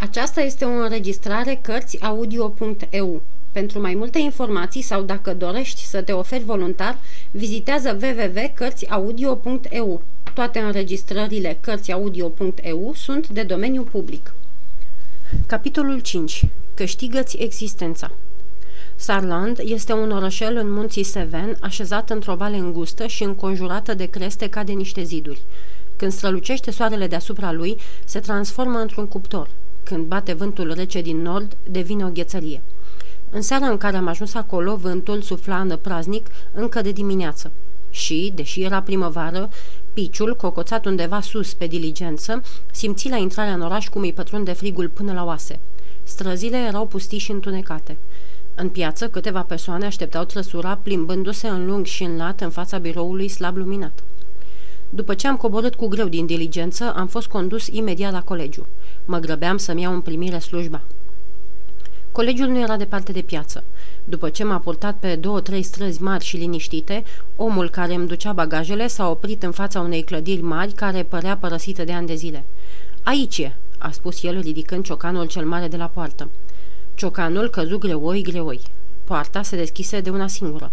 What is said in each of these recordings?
Aceasta este o înregistrare Cărțiaudio.eu. Pentru mai multe informații sau dacă dorești să te oferi voluntar, vizitează www.cărțiaudio.eu. Toate înregistrările Cărțiaudio.eu sunt de domeniu public. Capitolul 5. Câștigă-ți existența Sarland este un orășel în munții Seven, așezat într-o vale îngustă și înconjurată de creste ca de niște ziduri. Când strălucește soarele deasupra lui, se transformă într-un cuptor. Când bate vântul rece din nord, devine o ghețărie. În seara în care am ajuns acolo, vântul sufla praznic încă de dimineață. Și, deși era primăvară, piciul, cocoțat undeva sus pe diligență, simți la intrarea în oraș cum îi pătrunde frigul până la oase. Străzile erau pustiși și întunecate. În piață, câteva persoane așteptau trăsura, plimbându-se în lung și în lat în fața biroului slab luminat. După ce am coborât cu greu din diligență, am fost condus imediat la colegiu. Mă grăbeam să-mi iau în primire slujba. Colegiul nu era departe de piață. După ce m-a purtat pe două-trei străzi mari și liniștite, omul care îmi ducea bagajele s-a oprit în fața unei clădiri mari care părea părăsită de ani de zile. Aici e, a spus el ridicând ciocanul cel mare de la poartă. Ciocanul căzu greoi, greoi. Poarta se deschise de una singură.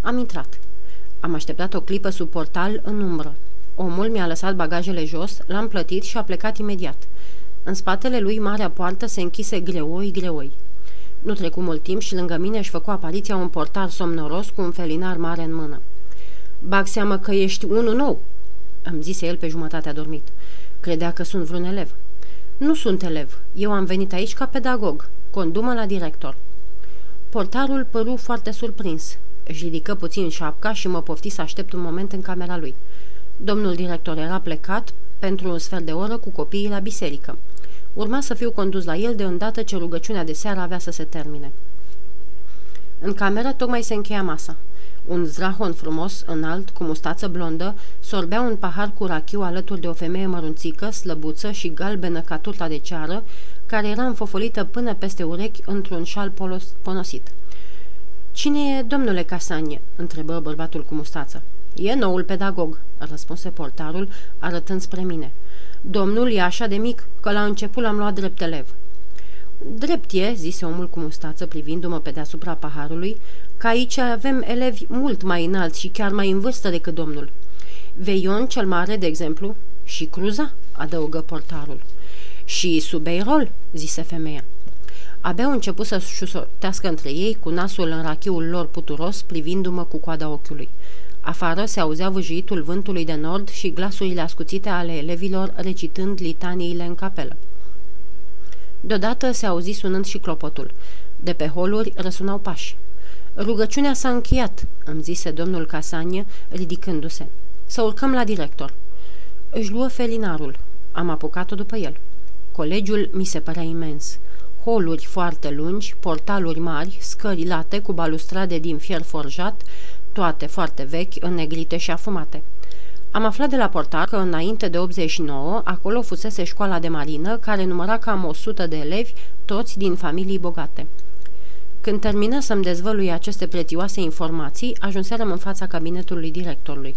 Am intrat. Am așteptat o clipă sub portal în umbră. Omul mi-a lăsat bagajele jos, l-am plătit și a plecat imediat. În spatele lui marea poartă se închise greoi, greoi. Nu trecu mult timp și lângă mine își făcu apariția un portar somnoros cu un felinar mare în mână. Bag seamă că ești unul nou, îmi zise el pe jumătate adormit. Credea că sunt vreun elev. Nu sunt elev. Eu am venit aici ca pedagog. Condumă la director. Portarul păru foarte surprins. Își ridică puțin șapca și mă pofti să aștept un moment în camera lui. Domnul director era plecat pentru un sfert de oră cu copiii la biserică. Urma să fiu condus la el de îndată ce rugăciunea de seară avea să se termine. În cameră tocmai se încheia masa. Un zrahon frumos, înalt, cu mustață blondă, sorbea un pahar cu rachiu alături de o femeie mărunțică, slăbuță și galbenă ca turta de ceară, care era înfofolită până peste urechi într-un șal polos, ponosit. Cine e domnule Casanie?" întrebă bărbatul cu mustață. E noul pedagog," răspunse portarul, arătând spre mine. Domnul e așa de mic că la început l-am luat drept elev." Drept e," zise omul cu mustață privindu-mă pe deasupra paharului, că aici avem elevi mult mai înalți și chiar mai în vârstă decât domnul. Veion cel mare, de exemplu, și Cruza, adăugă portarul. Și Subeirol, zise femeia. Abia au început să șusotească între ei cu nasul în rachiul lor puturos, privindu-mă cu coada ochiului. Afară se auzea vâjuitul vântului de nord și glasurile ascuțite ale elevilor recitând litaniile în capelă. Deodată se auzi sunând și clopotul. De pe holuri răsunau pași. Rugăciunea s-a încheiat, îmi zise domnul Casanie, ridicându-se. Să urcăm la director. Își luă felinarul. Am apucat-o după el. Colegiul mi se părea imens. Holuri foarte lungi, portaluri mari, scări late cu balustrade din fier forjat, toate foarte vechi, înnegrite și afumate. Am aflat de la portar că înainte de 89, acolo fusese școala de marină, care număra cam 100 de elevi, toți din familii bogate. Când termină să-mi dezvălui aceste prețioase informații, ajunserăm în fața cabinetului directorului.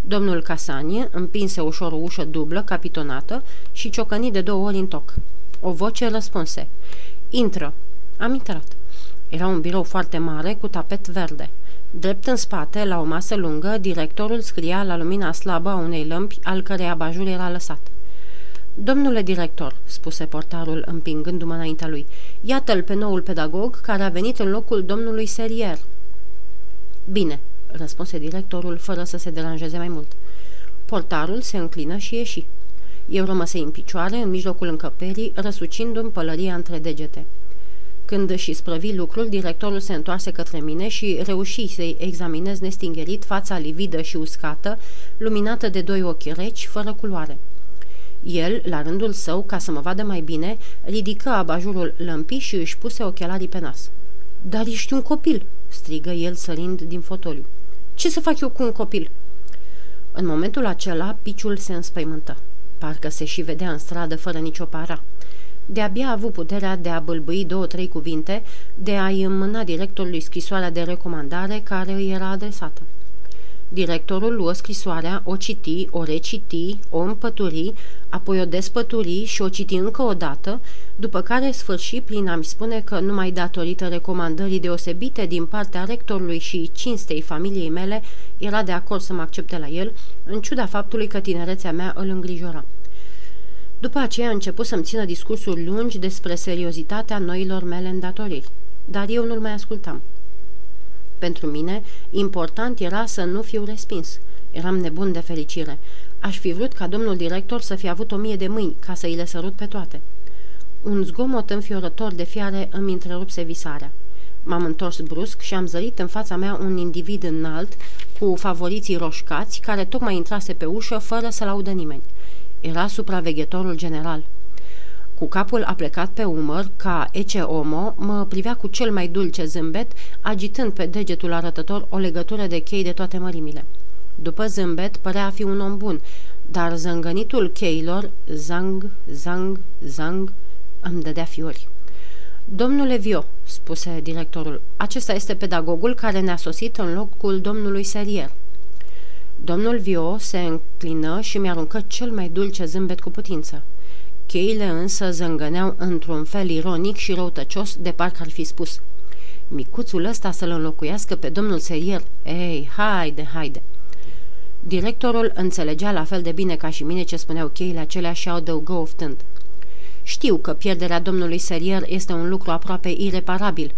Domnul Casanie împinse ușor o ușă dublă, capitonată, și ciocăni de două ori în toc. O voce răspunse. Intră. Am intrat. Era un birou foarte mare cu tapet verde. Drept în spate, la o masă lungă, directorul scria la lumina slabă a unei lămpi, al cărei abajur era lăsat. Domnule director, spuse portarul împingându-mă înaintea lui, iată-l pe noul pedagog care a venit în locul domnului Serier. Bine, răspunse directorul fără să se deranjeze mai mult. Portarul se înclină și ieși. Eu rămăsei în picioare, în mijlocul încăperii, răsucindu-mi pălăria între degete. Când își sprăvi lucrul, directorul se întoarse către mine și reuși să-i examinez nestingerit fața lividă și uscată, luminată de doi ochi reci, fără culoare. El, la rândul său, ca să mă vadă mai bine, ridică abajurul lămpii și își puse ochelarii pe nas. Dar ești un copil!" strigă el sărind din fotoliu. Ce să fac eu cu un copil?" În momentul acela, piciul se înspăimântă. Parcă se și vedea în stradă fără nicio para. De-abia a avut puterea de a bâlbâi două-trei cuvinte, de a-i înmâna directorului scrisoarea de recomandare care îi era adresată. Directorul luă scrisoarea, o citi, o reciti, o împături, apoi o despături și o citi încă o dată, după care sfârși prin a-mi spune că numai datorită recomandării deosebite din partea rectorului și cinstei familiei mele era de acord să mă accepte la el, în ciuda faptului că tinerețea mea îl îngrijora. După aceea a început să-mi țină discursuri lungi despre seriozitatea noilor mele îndatoriri, dar eu nu-l mai ascultam. Pentru mine, important era să nu fiu respins. Eram nebun de fericire. Aș fi vrut ca domnul director să fie avut o mie de mâini ca să îi le sărut pe toate. Un zgomot înfiorător de fiare îmi întrerupse visarea. M-am întors brusc și am zărit în fața mea un individ înalt, cu favoriții roșcați, care tocmai intrase pe ușă fără să-l audă nimeni. Era supraveghetorul general. Cu capul aplecat pe umăr, ca Ece Omo, mă privea cu cel mai dulce zâmbet, agitând pe degetul arătător o legătură de chei de toate mărimile. După zâmbet, părea a fi un om bun, dar zângănitul cheilor, zang, zang, zang, îmi dădea fiori. Domnule Vio, spuse directorul, acesta este pedagogul care ne-a sosit în locul domnului Serier. Domnul Vio se înclină și mi-aruncă cel mai dulce zâmbet cu putință. Cheile însă zângăneau într-un fel ironic și răutăcios, de parcă ar fi spus Micuțul ăsta să-l înlocuiască pe domnul Serier. Ei, haide, haide! Directorul înțelegea la fel de bine ca și mine ce spuneau cheile acelea și adăugă oftând. Știu că pierderea domnului Serier este un lucru aproape ireparabil.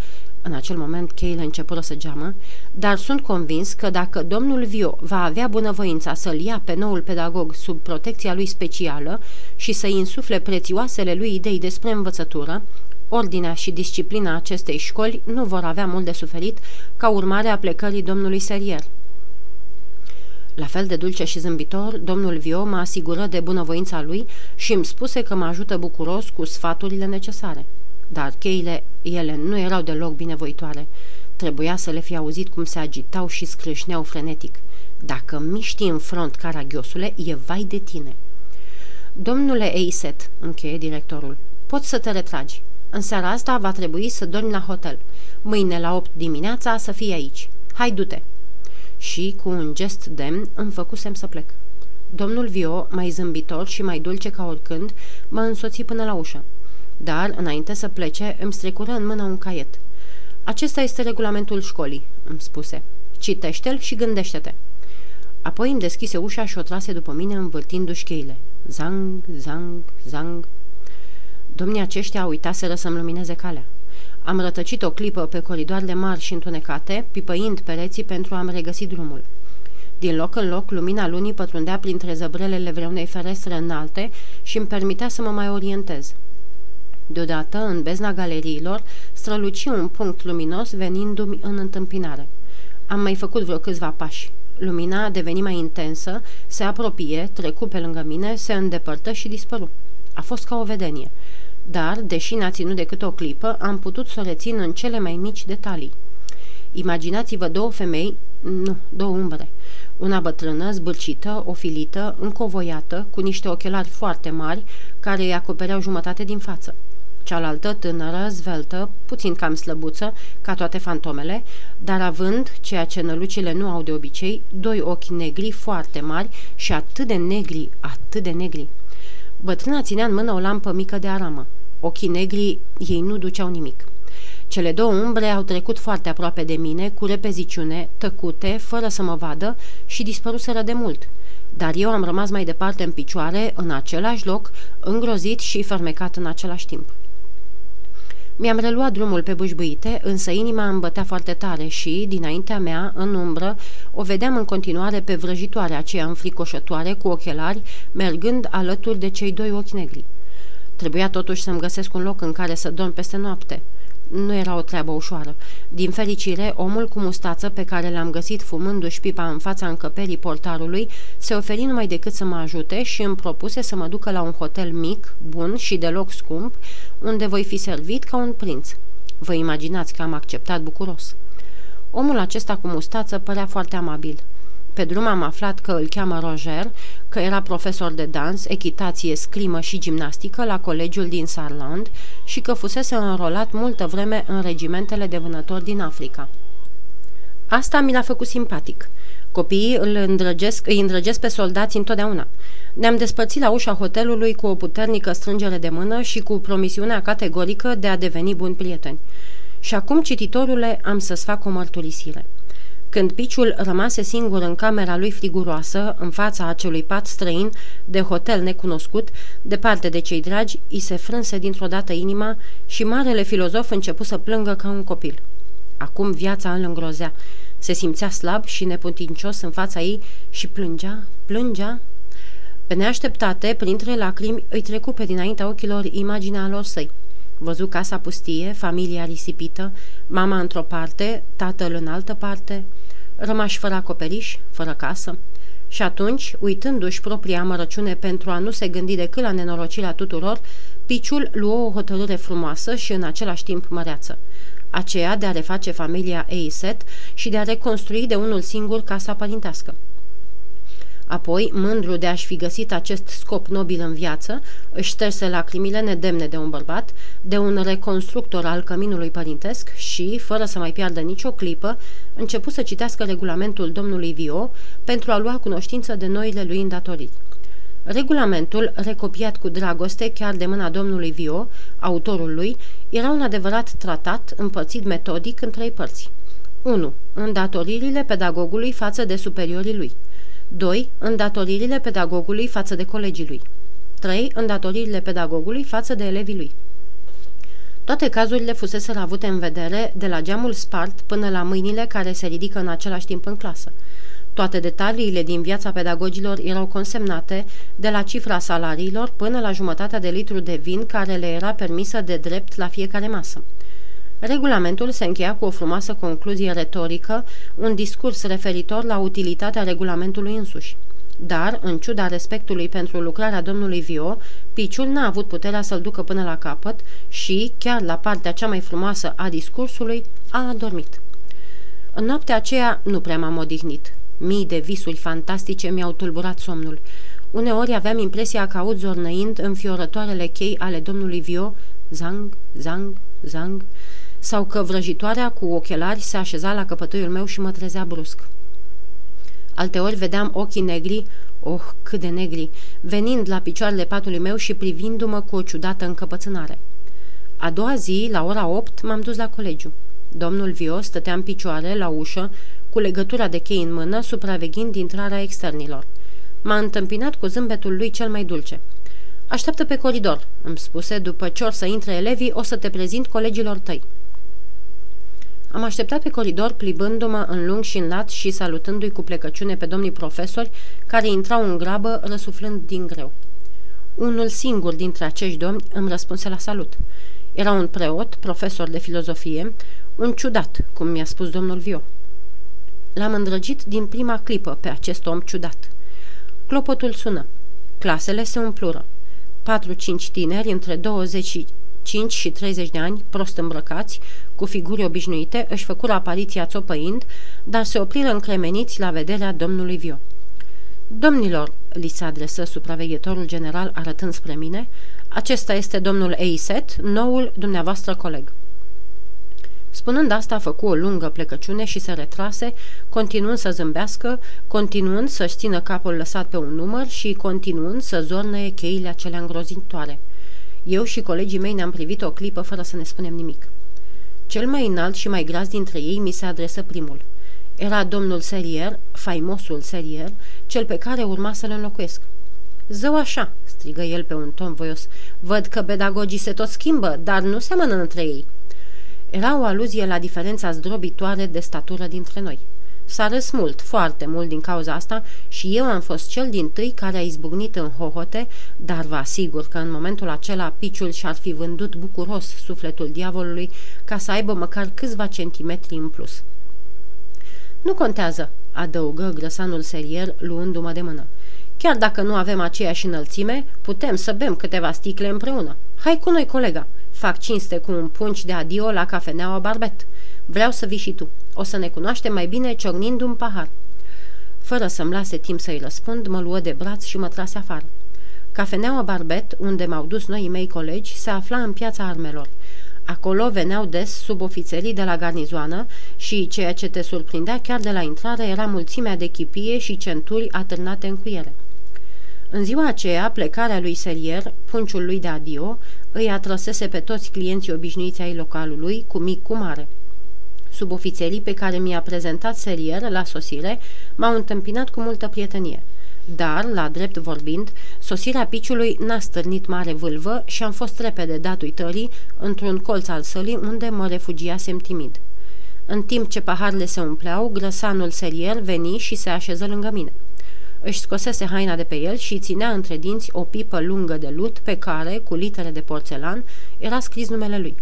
În acel moment cheile începură să geamă, dar sunt convins că dacă domnul Vio va avea bunăvoința să-l ia pe noul pedagog sub protecția lui specială și să-i insufle prețioasele lui idei despre învățătură, ordinea și disciplina acestei școli nu vor avea mult de suferit ca urmare a plecării domnului Serier. La fel de dulce și zâmbitor, domnul Vio mă asigură de bunăvoința lui și îmi spuse că mă ajută bucuros cu sfaturile necesare. Dar cheile, ele nu erau deloc binevoitoare. Trebuia să le fi auzit cum se agitau și scrâșneau frenetic. Dacă miști în front, caragiosule, e vai de tine. Domnule Eiset, încheie directorul, poți să te retragi. În seara asta va trebui să dormi la hotel. Mâine la 8 dimineața să fii aici. Hai, du-te! și, cu un gest demn, îmi făcusem să plec. Domnul Vio, mai zâmbitor și mai dulce ca oricând, mă însoți până la ușă. Dar, înainte să plece, îmi strecură în mână un caiet. Acesta este regulamentul școlii, îmi spuse. Citește-l și gândește-te. Apoi îmi deschise ușa și o trase după mine învârtindu-și cheile. Zang, zang, zang. Domnii aceștia uitaseră să-mi lumineze calea. Am rătăcit o clipă pe coridoarele mari și întunecate, pipăind pereții pentru a-mi regăsi drumul. Din loc în loc, lumina lunii pătrundea printre zăbrelele vreunei ferestre înalte și îmi permitea să mă mai orientez. Deodată, în bezna galeriilor, străluci un punct luminos venindu-mi în întâmpinare. Am mai făcut vreo câțiva pași. Lumina deveni mai intensă, se apropie, trecu pe lângă mine, se îndepărtă și dispăru. A fost ca o vedenie – dar, deși n-a ținut decât o clipă, am putut să o rețin în cele mai mici detalii. Imaginați-vă două femei, nu, două umbre, una bătrână, zbârcită, ofilită, încovoiată, cu niște ochelari foarte mari, care îi acopereau jumătate din față. Cealaltă, tânără, zveltă, puțin cam slăbuță, ca toate fantomele, dar având, ceea ce nălucile nu au de obicei, doi ochi negri foarte mari și atât de negri, atât de negri. Bătrâna ținea în mână o lampă mică de aramă. Ochii negri ei nu duceau nimic. Cele două umbre au trecut foarte aproape de mine, cu repeziciune, tăcute, fără să mă vadă și dispăruseră de mult. Dar eu am rămas mai departe în picioare, în același loc, îngrozit și fermecat în același timp. Mi-am reluat drumul pe bușbuite, însă inima îmi bătea foarte tare și, dinaintea mea, în umbră, o vedeam în continuare pe vrăjitoarea aceea înfricoșătoare cu ochelari, mergând alături de cei doi ochi negri. Trebuia totuși să-mi găsesc un loc în care să dorm peste noapte. Nu era o treabă ușoară. Din fericire, omul cu mustață pe care l-am găsit fumându-și pipa în fața încăperii portarului se oferi numai decât să mă ajute și îmi propuse să mă ducă la un hotel mic, bun și deloc scump, unde voi fi servit ca un prinț. Vă imaginați că am acceptat bucuros. Omul acesta cu mustață părea foarte amabil. Pe drum am aflat că îl cheamă Roger, că era profesor de dans, echitație, scrimă și gimnastică la colegiul din Sarland și că fusese înrolat multă vreme în regimentele de vânători din Africa. Asta mi l-a făcut simpatic. Copiii îl îndrăgesc, îi îndrăgesc pe soldați întotdeauna. Ne-am despărțit la ușa hotelului cu o puternică strângere de mână și cu promisiunea categorică de a deveni buni prieteni. Și acum, cititorule, am să-ți fac o mărturisire. Când piciul rămase singur în camera lui friguroasă, în fața acelui pat străin de hotel necunoscut, departe de cei dragi, îi se frânse dintr-o dată inima și marele filozof începu să plângă ca un copil. Acum viața îl îngrozea. Se simțea slab și neputincios în fața ei și plângea, plângea. Pe neașteptate, printre lacrimi, îi trecu pe dinaintea ochilor imaginea lor săi. Văzu casa pustie, familia risipită, mama într-o parte, tatăl în altă parte, rămași fără acoperiș, fără casă. Și atunci, uitându-și propria amărăciune pentru a nu se gândi decât la nenorocirea tuturor, Piciul luă o hotărâre frumoasă și în același timp măreață aceea de a reface familia Eiset și de a reconstrui de unul singur casa părintească. Apoi, mândru de a-și fi găsit acest scop nobil în viață, își șterse lacrimile nedemne de un bărbat, de un reconstructor al căminului părintesc și, fără să mai piardă nicio clipă, începu să citească regulamentul domnului Vio pentru a lua cunoștință de noile lui îndatoriri. Regulamentul, recopiat cu dragoste chiar de mâna domnului Vio, autorul lui, era un adevărat tratat împărțit metodic în trei părți. 1. Îndatoririle pedagogului față de superiorii lui. 2. Îndatoririle pedagogului față de colegii lui. 3. Îndatoririle pedagogului față de elevii lui. Toate cazurile fusese avute în vedere, de la geamul spart până la mâinile care se ridică în același timp în clasă. Toate detaliile din viața pedagogilor erau consemnate, de la cifra salariilor până la jumătatea de litru de vin care le era permisă de drept la fiecare masă. Regulamentul se încheia cu o frumoasă concluzie retorică, un discurs referitor la utilitatea regulamentului însuși. Dar, în ciuda respectului pentru lucrarea domnului Vio, Piciul n-a avut puterea să-l ducă până la capăt și, chiar la partea cea mai frumoasă a discursului, a adormit. În noaptea aceea nu prea m-am odihnit. Mii de visuri fantastice mi-au tulburat somnul. Uneori aveam impresia că aud zornăind înfiorătoarele chei ale domnului Vio, zang, zang, zang, sau că vrăjitoarea cu ochelari se așeza la căpătăiul meu și mă trezea brusc. Alteori vedeam ochii negri, oh, cât de negri, venind la picioarele patului meu și privindu-mă cu o ciudată încăpățânare. A doua zi, la ora 8, m-am dus la colegiu. Domnul Vio stătea în picioare, la ușă, cu legătura de chei în mână, supraveghind intrarea externilor. M-a întâmpinat cu zâmbetul lui cel mai dulce. Așteaptă pe coridor," îmi spuse, după ce or să intre elevii, o să te prezint colegilor tăi." Am așteptat pe coridor, plibându-mă în lung și în lat și salutându-i cu plecăciune pe domnii profesori, care intrau în grabă, răsuflând din greu. Unul singur dintre acești domni îmi răspunse la salut. Era un preot, profesor de filozofie, un ciudat, cum mi-a spus domnul Vio. L-am îndrăgit din prima clipă pe acest om ciudat. Clopotul sună. Clasele se umplură. Patru-cinci tineri între 25 și 30 de ani, prost îmbrăcați, cu figuri obișnuite, își făcură apariția țopăind, dar se opriră încremeniți la vederea domnului Vio. Domnilor, li se adresă supraveghetorul general arătând spre mine, acesta este domnul Eiset, noul dumneavoastră coleg. Spunând asta, făcu o lungă plecăciune și se retrase, continuând să zâmbească, continuând să-și țină capul lăsat pe un număr și continuând să zornăie cheile acelea îngrozitoare. Eu și colegii mei ne-am privit o clipă fără să ne spunem nimic. Cel mai înalt și mai gras dintre ei mi se adresă primul. Era domnul Serier, faimosul Serier, cel pe care urma să-l înlocuiesc. Zău așa!" strigă el pe un ton voios. Văd că pedagogii se tot schimbă, dar nu seamănă între ei." Era o aluzie la diferența zdrobitoare de statură dintre noi. S-a râs mult, foarte mult din cauza asta și eu am fost cel din tâi care a izbucnit în hohote, dar vă asigur că în momentul acela piciul și-ar fi vândut bucuros sufletul diavolului ca să aibă măcar câțiva centimetri în plus. Nu contează, adăugă grăsanul serier luându-mă de mână. Chiar dacă nu avem aceeași înălțime, putem să bem câteva sticle împreună. Hai cu noi, colega! Fac cinste cu un punci de adio la cafeneaua Barbet. Vreau să vii și tu. O să ne cunoaștem mai bine ciornind un pahar. Fără să-mi lase timp să-i răspund, mă luă de braț și mă trase afară. Cafeneaua Barbet, unde m-au dus noi mei colegi, se afla în piața armelor. Acolo veneau des subofițerii de la garnizoană și, ceea ce te surprindea chiar de la intrare, era mulțimea de chipie și centuri atârnate în cuiere. În ziua aceea, plecarea lui Serier, punciul lui de adio, îi atrăsese pe toți clienții obișnuiți ai localului, cu mic cu mare. Subofițerii pe care mi-a prezentat Serier la sosire m-au întâmpinat cu multă prietenie. Dar, la drept vorbind, sosirea piciului n-a stârnit mare vâlvă și am fost repede dat uitării într-un colț al sălii unde mă refugiasem timid. În timp ce paharele se umpleau, grăsanul serier veni și se așeză lângă mine. Își scosese haina de pe el și ținea între dinți o pipă lungă de lut pe care, cu litere de porțelan, era scris numele lui.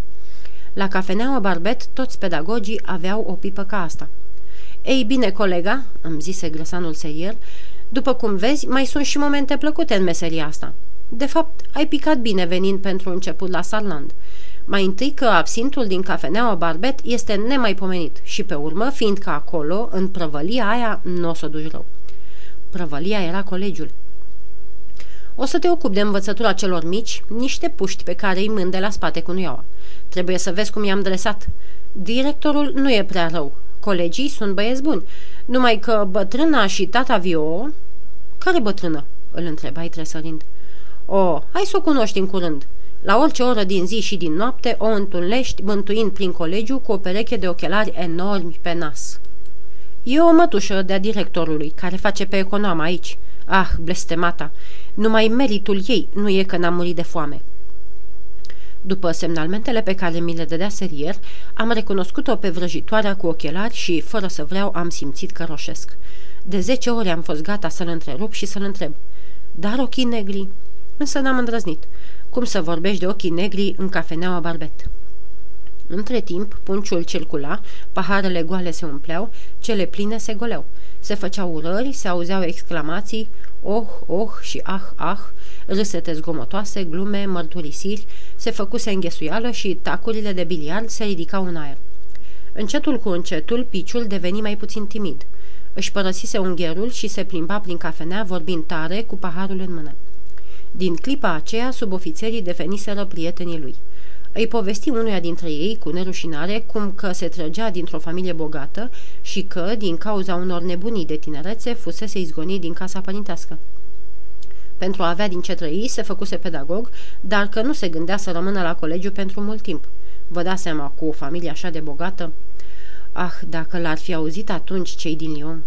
La cafeneaua Barbet, toți pedagogii aveau o pipă ca asta. Ei bine, colega," îmi zise grăsanul serier, după cum vezi, mai sunt și momente plăcute în meseria asta. De fapt, ai picat bine venind pentru început la Sarland. Mai întâi că absintul din cafeneaua Barbet este nemaipomenit și pe urmă, fiindcă acolo, în prăvălia aia, nu o să duci rău. Prăvălia era colegiul. O să te ocupi de învățătura celor mici, niște puști pe care îi mânde la spate cu nuiaua. Trebuie să vezi cum i-am dresat. Directorul nu e prea rău. Colegii sunt băieți buni. Numai că bătrâna și tata Vio... Care bătrână? Îl întrebai tresărind. O, hai să o cunoști în curând. La orice oră din zi și din noapte o întâlnești bântuind prin colegiu cu o pereche de ochelari enormi pe nas. E o mătușă de-a directorului, care face pe econom aici. Ah, blestemata! Numai meritul ei nu e că n-am murit de foame. După semnalmentele pe care mi le dădea serier, am recunoscut-o pe vrăjitoarea cu ochelari și, fără să vreau, am simțit că roșesc. De zece ori am fost gata să-l întrerup și să-l întreb. Dar ochii negri? Însă n-am îndrăznit. Cum să vorbești de ochii negri în cafeneaua barbet? Între timp, punciul circula, paharele goale se umpleau, cele pline se goleau. Se făceau urări, se auzeau exclamații, oh, oh și ah, ah, râsete zgomotoase, glume, mărturisiri, se făcuse înghesuială și tacurile de biliard se ridicau în aer. Încetul cu încetul, piciul deveni mai puțin timid. Își părăsise ungherul și se plimba prin cafenea, vorbind tare, cu paharul în mână. Din clipa aceea, subofițerii deveniseră prietenii lui. Îi povesti unuia dintre ei, cu nerușinare, cum că se trăgea dintr-o familie bogată și că, din cauza unor nebunii de tinerețe, fusese izgonit din casa părintească. Pentru a avea din ce trăi, se făcuse pedagog, dar că nu se gândea să rămână la colegiu pentru mult timp. Vă dați seama, cu o familie așa de bogată? Ah, dacă l-ar fi auzit atunci cei din Lyon!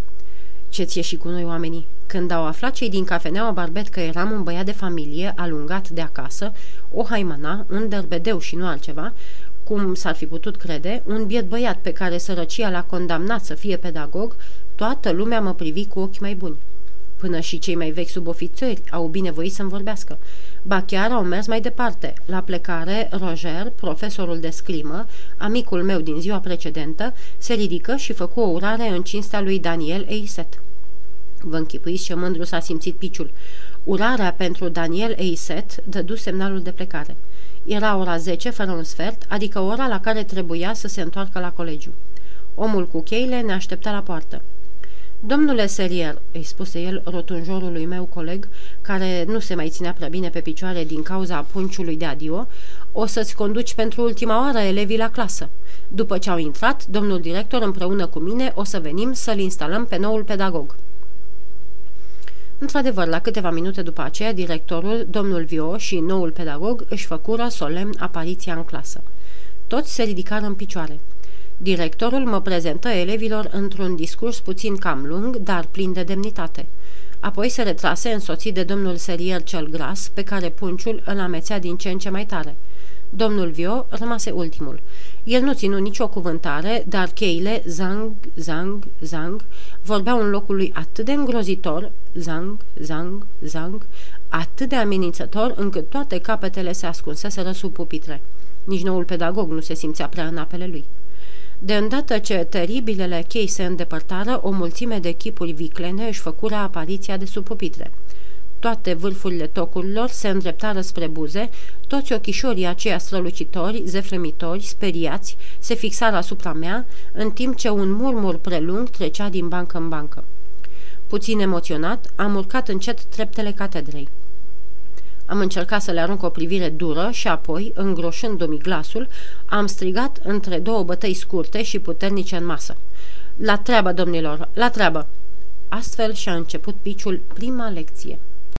Ce ți și cu noi oamenii? Când au aflat cei din cafeneaua Barbet că eram un băiat de familie alungat de acasă, o haimana, un derbedeu și nu altceva, cum s-ar fi putut crede, un biet băiat pe care sărăcia l-a condamnat să fie pedagog, toată lumea mă privi cu ochi mai buni. Până și cei mai vechi subofițeri au binevoit să-mi vorbească. Ba chiar au mers mai departe. La plecare, Roger, profesorul de sclimă, amicul meu din ziua precedentă, se ridică și făcu o urare în cinstea lui Daniel Eiset. Vă închipuiți ce mândru s-a simțit piciul. Urarea pentru Daniel Eiset dădu semnalul de plecare. Era ora 10 fără un sfert, adică ora la care trebuia să se întoarcă la colegiu. Omul cu cheile ne aștepta la poartă. Domnule Serier, îi spuse el rotunjorului meu coleg, care nu se mai ținea prea bine pe picioare din cauza punciului de adio, o să-ți conduci pentru ultima oară elevii la clasă. După ce au intrat, domnul director împreună cu mine o să venim să-l instalăm pe noul pedagog. Într-adevăr, la câteva minute după aceea, directorul, domnul Vio și noul pedagog își făcură solemn apariția în clasă. Toți se ridicară în picioare. Directorul mă prezentă elevilor într-un discurs puțin cam lung, dar plin de demnitate. Apoi se retrase însoțit de domnul serier cel gras, pe care punciul îl amețea din ce în ce mai tare. Domnul Vio rămase ultimul. El nu ținu nicio cuvântare, dar cheile, zang, zang, zang, vorbeau în locul lui atât de îngrozitor, zang, zang, zang, atât de amenințător, încât toate capetele se ascunseseră sub pupitre. Nici noul pedagog nu se simțea prea în apele lui. De îndată ce teribilele chei se îndepărtară, o mulțime de chipuri viclene își făcură apariția de sub pupitre. Toate vârfurile tocurilor se îndreptară spre buze, toți ochișorii aceia strălucitori, zefremitori, speriați, se fixară asupra mea, în timp ce un murmur prelung trecea din bancă în bancă. Puțin emoționat, am urcat încet treptele catedrei. Am încercat să le arunc o privire dură și apoi, îngroșându-mi glasul, am strigat între două bătăi scurte și puternice în masă. La treabă, domnilor, la treabă! Astfel și-a început piciul prima lecție.